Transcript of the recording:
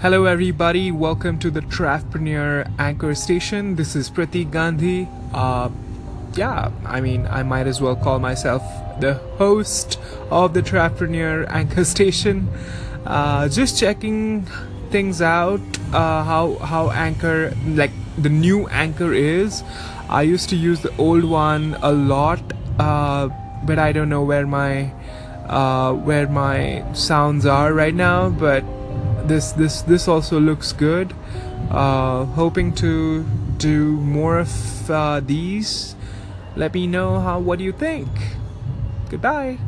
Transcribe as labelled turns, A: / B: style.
A: Hello, everybody. Welcome to the Trafpreneur Anchor Station. This is Pratik Gandhi. Uh, yeah, I mean, I might as well call myself the host of the Trafpreneur Anchor Station. Uh, just checking things out. Uh, how how Anchor, like the new Anchor, is. I used to use the old one a lot, uh, but I don't know where my uh, where my sounds are right now. But this this this also looks good. Uh, hoping to do more of uh, these. Let me know how what do you think. Goodbye